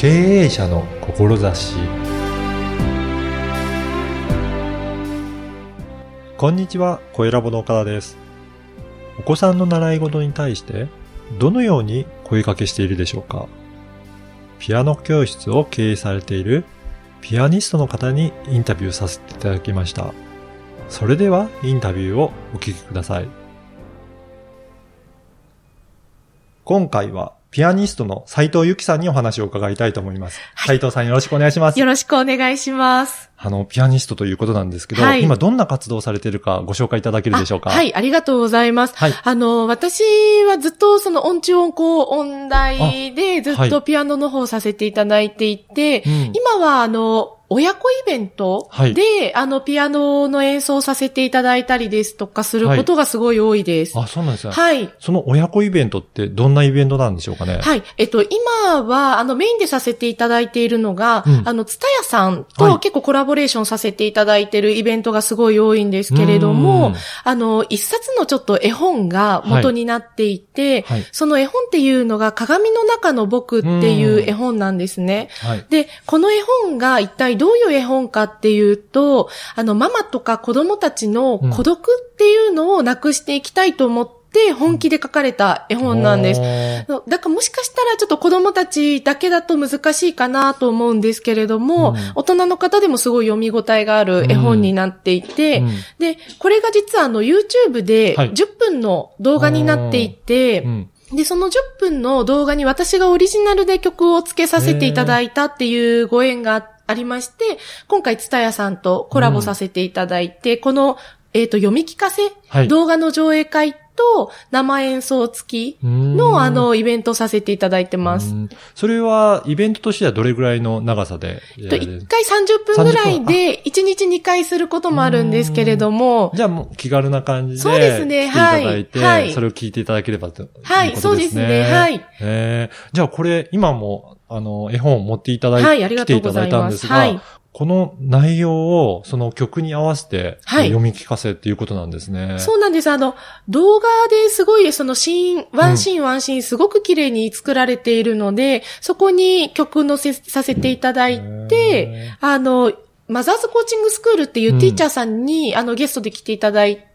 経営者の志こんにちは、声ラボの岡田です。お子さんの習い事に対して、どのように声かけしているでしょうか？ピアノ教室を経営されているピアニストの方にインタビューさせていただきました。それではインタビューをお聞きください。今回はピアニストの斉藤由紀さんにお話を伺いたいと思います。斉藤さんよろしくお願いします。よろしくお願いします。あの、ピアニストということなんですけど、はい今どんな活動をされているかご紹介いただけるでしょうか？あはい、ありがとうございます。はいあの、私はずっとその音中音高音大でずっはいとピアノの方をさせていただいていて、うん今はあの、親子イベントはいで、あの、ピアノの演奏をさせていただいたりですとかすることがすごい多いです。あ、そうなんですね。はい。その親子イベントってどんなイベントなんでしょうかね？はい。えっと、今は、あの、メインでさせていただいているのが、うんあの、ツタヤさんはいと結構コラボレーションさせていただいているイベントがすごい多いんですけれどうもん、あの、一冊のちょっと絵本が元になっていて、はい。その絵本っていうのが鏡の中の僕っていう絵本なんですね。はい。で、この絵本が一体どういう絵本かっていうと、あの、ママとか子供たちの孤独っていうのをなくしていきたいと思って本気で書かれた絵本なんです。だからもしかしたらちょっと子供たちだけだと難しいかなと思うんですけれども、うん。大人の方でもすごい読み応えがある絵本になっていて、うん。で、これが実はあの YouTube ではい。10分の動画になっていて、うん。で、その10分の動画に私がオリジナルで曲を付けさせていただいたっていうご縁がありまして、今回、ツタヤさんとコラボさせていただいて、この、えっ、と、読み聞かせ、はい。動画の上映会と生演奏付きうん。の、あの、イベントをさせていただいてます。うん。それは、イベントとしてはどれぐらいの長さでやとられる1回30分ぐらいで、1日2回することもあるんですけれども、じゃあもう気軽な感じで。そうですね来ていただいて、はい。はい。それを聞いていただければということですね。はいそうですねはい。えー。じゃあこれ、今も、あの、絵本を持っていただいて、はいありがとうございます。来ていただいたんですが、はいこの内容を、その曲に合わせて、はい読み聞かせっていうことなんですね。そうなんです。あの、動画ですごい、そのシーン、ワンシーンワンシーンすごく綺麗に作られているので、そこに曲載せさせていただいて、あの、マザーズコーチングスクールっていうティーチャーさんに、あの、ゲストで来ていただいて、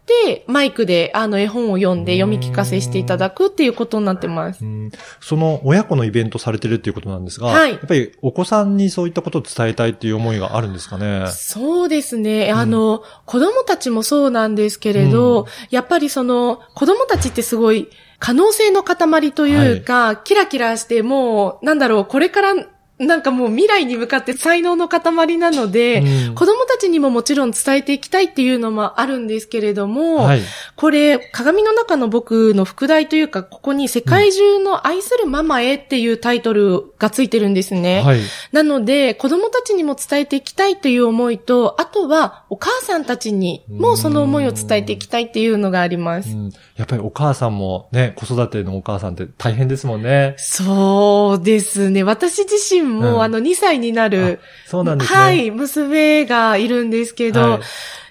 マイクで、あの、絵本を読んで読み聞かせしていただくっていうことになってます。うんその親子のイベントされてるっていうことなんですが、はいやっぱりお子さんにそういったことを伝えたいっていう思いがあるんですかね？そうですね。あの、子供たちもそうなんですけれど、うんやっぱりその、子供たちってすごい、可能性の塊というか、キラキラしてもう、なんだろう、これから、なんかもう未来に向かって才能の塊なので、うん子供たちにももちろん伝えていきたいっていうのもあるんですけれども、はい。これ、鏡の中の僕の副題というか、ここに世界中の愛するママへっていうタイトルがついてるんですね。はい。なので、子供たちにも伝えていきたいという思いと、あとはお母さんたちにもその思いを伝えていきたいっていうのがあります。うんやっぱりお母さんもね、子育てのお母さんって大変ですもんね。そうですね。私自身も、うんあの2歳になる、そうなんですね。はい、娘がいるんですけど、はい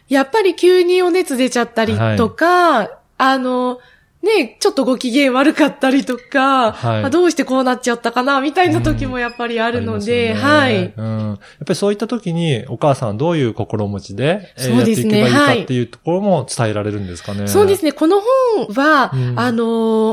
やっぱり急にお熱出ちゃったりとか、あの、ね、ちょっとご機嫌悪かったりとか、はいあどうしてこうなっちゃったかな、みたいな時もやっぱりあるので、ありますよはいね。うん。やっぱりそういった時にお母さんはどういう心持ちで、えーそうですねやっていけばいいかはいっていうところも伝えられるんですかね。そうですね。この本は、うんあの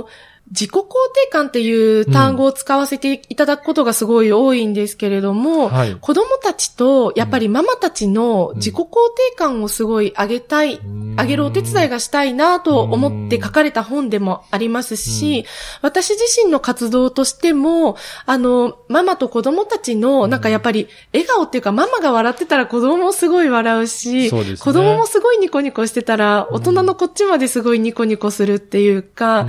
ー自己肯定感っていう単語を使わせていただくことがすごい多いんですけれども、はい。子供たちと、やっぱりママたちの自己肯定感をすごい上げたい、上げるお手伝いがしたいなと思って書かれた本でもありますし、私自身の活動としても、あの、ママと子供たちの、なんかやっぱり、笑顔っていうか、ママが笑ってたら子供もすごい笑うし、そうね。子供もすごいニコニコしてたら、大人のこっちまですごいニコニコするっていうか、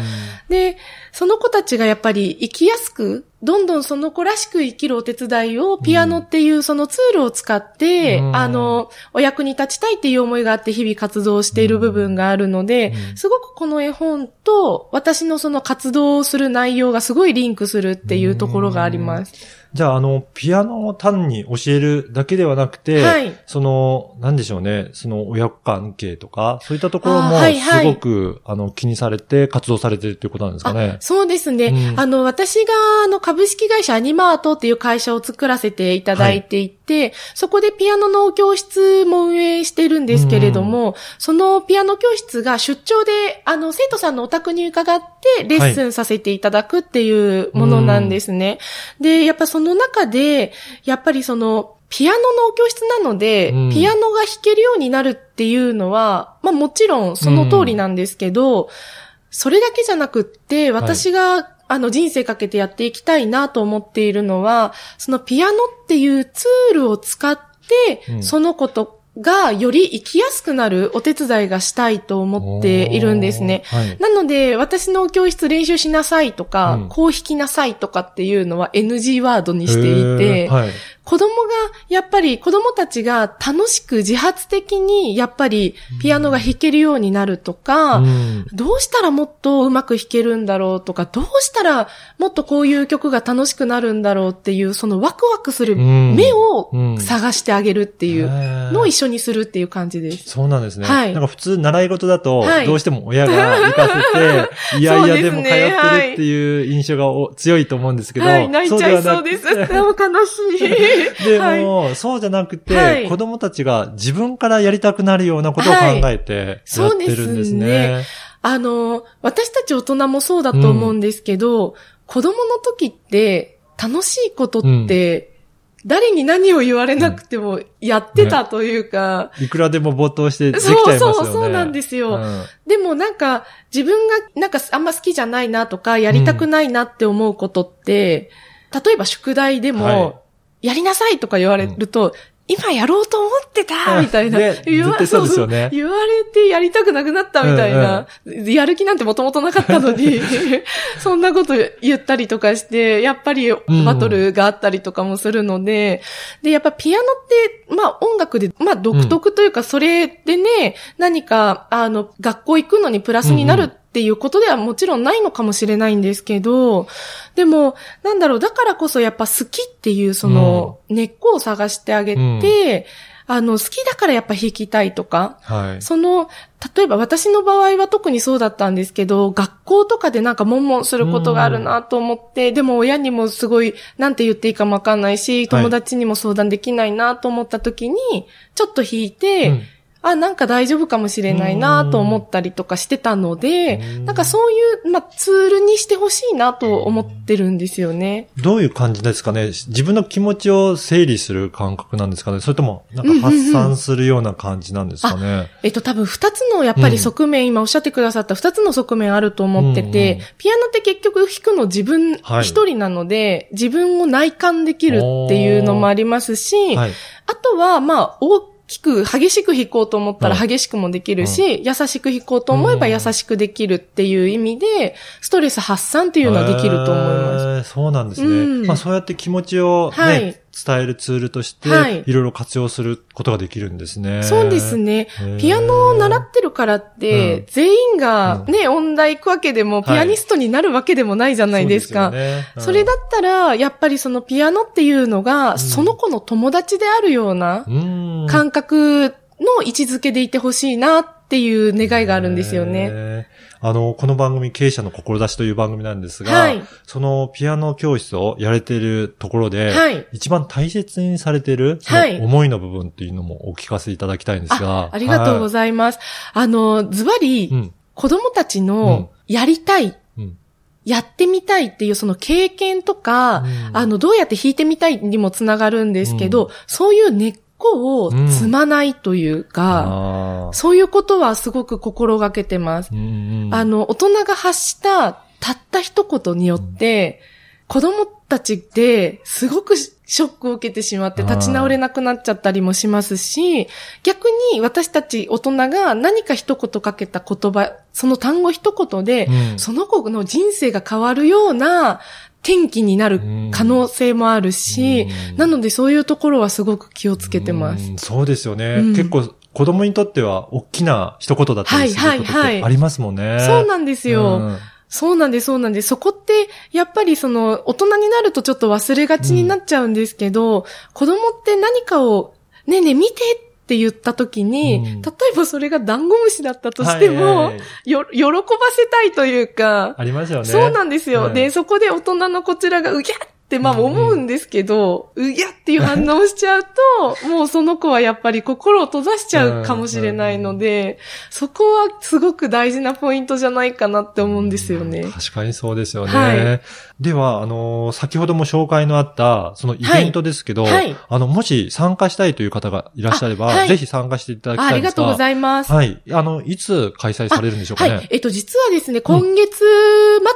で、その子たちがやっぱり生きやすく、どんどんその子らしく生きるお手伝いをピアノっていうそのツールを使って、うんあの、お役に立ちたいっていう思いがあって日々活動している部分があるので、うんすごくこの絵本と私のその活動をする内容がすごいリンクするっていうところがあります。じゃあ、あの、ピアノを単に教えるだけではなくて、はいその、なんでしょうね、その親子関係とか、そういったところもあはいはいすごく、あの、気にされて活動されてるっていうことなんですかね。そうですね。うんあの、私が、あの、株式会社アニマートっていう会社を作らせていただいていて、そこでピアノの教室も運営してるんですけれども、そのピアノ教室が出張で、あの、生徒さんのお宅に伺って、レッスンさせていただくっていうものなんですね。で、やっぱその中で、やっぱりその、ピアノの教室なので、うん。ピアノが弾けるようになるっていうのは、まあもちろんその通りなんですけど、それだけじゃなくって、私が、あの人生かけてやっていきたいなと思っているのは、そのピアノっていうツールを使って、うんそのことがより生きやすくなるお手伝いがしたいと思っているんですね。はい。なので、私の教室練習しなさいとか、うんこう弾きなさいとかっていうのは NG ワードにしていて。子供が、やっぱり子供たちが楽しく自発的に、やっぱりピアノが弾けるようになるとか、うん。どうしたらもっとうまく弾けるんだろうとか、どうしたらもっとこういう曲が楽しくなるんだろうっていう、そのワクワクするうん。目をうん。探してあげるっていうのを一緒にするっていう感じです。そうなんですね。はい。なんか普通習い事だとは、い。どうしても親が行かせて、いやいやでも通ってるっていう印象がお強いと思うんですけど、はい、泣いちゃいそうです。悲しい。ではい。も、そうじゃなくて、はい。子供たちが自分からやりたくなるようなことを考えてやってるんですね。そうですあの、私たち大人もそうだと思うんですけど、子供の時って楽しいことって、誰に何を言われなくてもやってたというか、いくらでも没頭してできちゃいそうますよね。そうそうなんですよ。うん。でもなんか自分がなんかあんま好きじゃないなとかやりたくないなって思うことって、例えば宿題でも、はいやりなさいとか言われると、今やろうと思ってたみたいな。ね言わそうですよね言われてやりたくなくなったみたいな。やる気なんてもともとなかったのに、そんなこと言ったりとかして、やっぱりバトルがあったりとかもするので、で、やっぱピアノって、まあ音楽で、まあ独特というか、それでね、何か、あの、学校行くのにプラスになるっていうことではもちろんないのかもしれないんですけど、でも、なんだろう、だからこそやっぱ好きっていうその根っこを探してあげて、あの、好きだからやっぱ弾きたいとか、はい。その、例えば私の場合は特にそうだったんですけど、学校とかでなんか悶々することがあるなと思って、でも親にもすごい、なんて言っていいかもわかんないし、友達にも相談できないなと思った時に、ちょっと弾いて、うんあ、なんか大丈夫かもしれないなと思ったりとかしてたのでう、ん。なんかそういう、まあ、ツールにしてほしいなと思ってるんですよね。どういう感じですかね？自分の気持ちを整理する感覚なんですかね？それとも、なんか発散するような感じなんですかね、えっと、多分二つのやっぱり側面、今おっしゃってくださった二つの側面あると思ってて、うん。うんピアノって結局弾くの自分はい。一人なので、自分を内観できるっていうのもありますし、はい。あとは、まあ、大きく、激しく弾こうと思ったらはい激しくもできるし、優しく弾こうと思えば優しくできるっていう意味で、ストレス発散っていうのはできると思います。す。そうなんですね。うんまあそうやって気持ちを、ねはい伝えるツールとして、はい。いろいろ活用することができるんですね。そうですね。ピアノを習ってるからって、うん。全員がね、音大行くわけでも、はい。ピアニストになるわけでもないじゃないですか。そうですよね。うん。それだったら、やっぱりそのピアノっていうのが、その子の友達であるようなうん。感覚の位置づけでいてほしいなっていう願いがあるんですよね。ね。あの、この番組、経営者の志という番組なんですが、はい。そのピアノ教室をやれているところで、はい。一番大切にされている、そはい。の思いの部分っていうのもお聞かせいただきたいんですが。あありがとうございます。あの、ズバリ、うん。子供たちうん。のやりたい、うん。やってみたいっていうその経験とか、うん。あの、どうやって弾いてみたいにもつながるんですけど、そういう根っこを積まないというか、あー。そういうことはすごく心がけてます。うんうんあの、大人が発したたった一言によって、子供たちってすごくショックを受けてしまって立ち直れなくなっちゃったりもしますし、逆に私たち大人が何か一言かけた言葉、その単語一言で、うん。その子の人生が変わるような転機になる可能性もあるし、うんなのでそういうところはすごく気をつけてます。うんそうですよね。うん結構、子供にとっては大きな一言だったりすることっはいはいはいてありますもんね。そうなんですよ。うんそうなんです、そうなんです。そこって、やっぱりその、大人になるとちょっと忘れがちになっちゃうんですけど、子供って何かを、ねえねえ見てって言った時に、うん例えばそれがダンゴムシだったとしても、はいはいはいよ、喜ばせたいというか、ありますよね。そうなんですよ。はいで、そこで大人のこちらがうぎゃってまあうんうん思うんですけど、うぎゃっていう反応をしちゃうと、もうその子はやっぱり心を閉ざしちゃうかもしれないので、そこはすごく大事なポイントじゃないかなって思うんですよね。確かにそうですよね。はいでは、あのー先ほども紹介のあった、そのイベントですけど、はいはいあの、もし参加したいという方がいらっしゃれば、ぜひ参加していただきああたいんですが。りがとうございます。はい。あの、いつ開催されるんでしょうかね？はい。えっと、実はですね、今月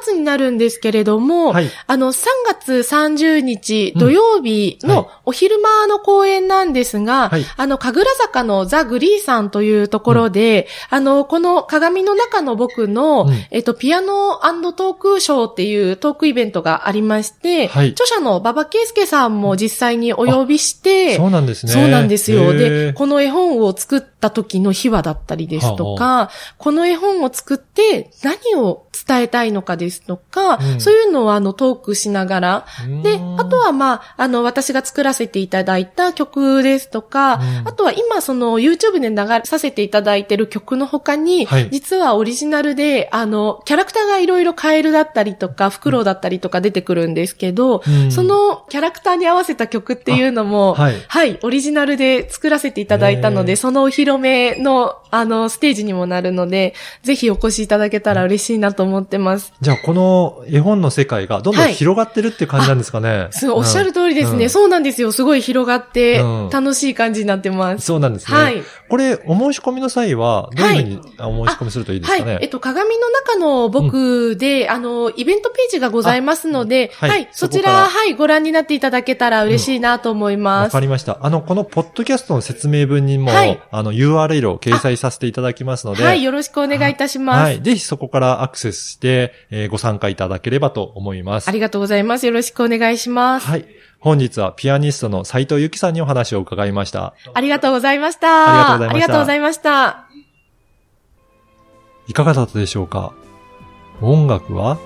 末になるんですけれども、はい。あの、3月30日土曜日のお昼間の公演なんですが、はい。あの、神楽坂のザ・グリーさんというところで、あの、この鏡の中の僕の、うん。えっと、ピアノトークショーっていうトークイベントがありまして、はい。著者の馬場圭介さんも実際にお呼びして、そうなんですね。そうなんですよ。で、この絵本を作った時の秘話だったりですとか、この絵本を作って何を伝えたいのかですとか、うん。そういうのをあのトークしながら、であとはまあ、あの、私が作らせていただいた曲ですとか、うん。あとは今その YouTube で流させていただいてる曲の他に、はい。実はオリジナルで、あの、キャラクターがいろいろカエルだったりとか、フクロウだったりとか出てくるんですけど、うん。そのキャラクターに合わせた曲っていうのも、はい。はい、オリジナルで作らせていただいたので、そのお披露目の、あの、ステージにもなるので、ぜひお越しいただけたら嬉しいなと思ってます。じゃあ、この絵本の世界がどんどんはい。広がってるっていう感じなんですかね。すごい、おっしゃる通りですね。うんそうなんですよ。すごい広がってうん、楽しい感じになってます。そうなんですね。はい。これ、お申し込みの際は、どういうふうにあお申し込みするといいですかね？はい。えっと、鏡の中の僕で、あの、イベントページがございますので、あはいはい。そちらら、はい、ご覧になっていただけたら嬉しいなと思いわます。かりました。あの、このポッドキャストの説明文にも、はいあの、URL を掲載させていただきますので、はい、よろしくお願いいたします。はい。ぜひそこからアクセスして、えーご参加いただければと思います。ありがとうございます。よろしくお願いします。はい。本日はピアニストの斉藤由紀さんにお話を伺いました。ありがとうございました。ありがとうございましたありがとうございました。いかがだったでしょうか？音楽は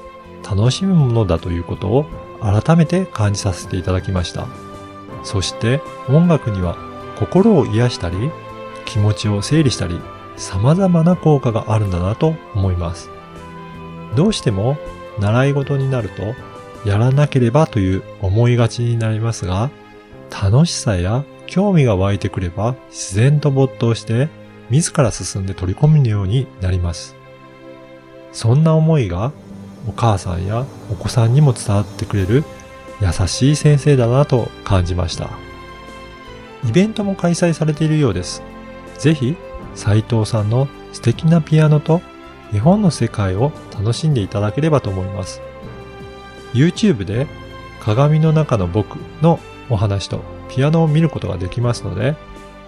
楽しむものだということを改めて感じさせていただきました。そして音楽には心を癒したり、気持ちを整理したり、様々な効果があるんだなと思います。どうしても習い事になるとやらなければという思いがちになりますが、楽しさや興味が湧いてくれば自然と没頭して自ら進んで取り込むようになります。そんな思いがお母さんやお子さんにも伝わってくれる優しい先生だなと感じました。イベントも開催されているようです。ぜひ斉藤さんの素敵なピアノと絵本の世界を楽しんでいただければと思います。YouTube で鏡の中の僕のお話とピアノを見ることができますので、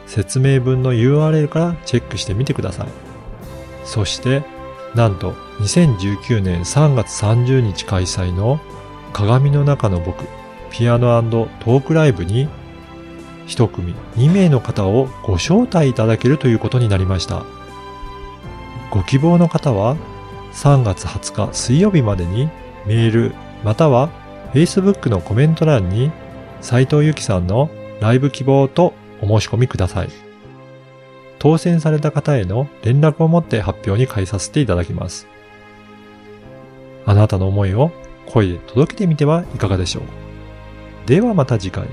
説明文の URL からチェックしてみてください。そして、なんと2019年3月30日開催の鏡の中の僕ピアノトークライブに一組2名の方をご招待いただけるということになりました。ご希望の方は3月20日水曜日までにメールまたは Facebook のコメント欄に斉藤由紀さんのライブ希望とお申し込みください。当選された方への連絡をもって発表に変えさせていただきます。あなたの思いを声で届けてみてはいかがでしょう。ではまた次回。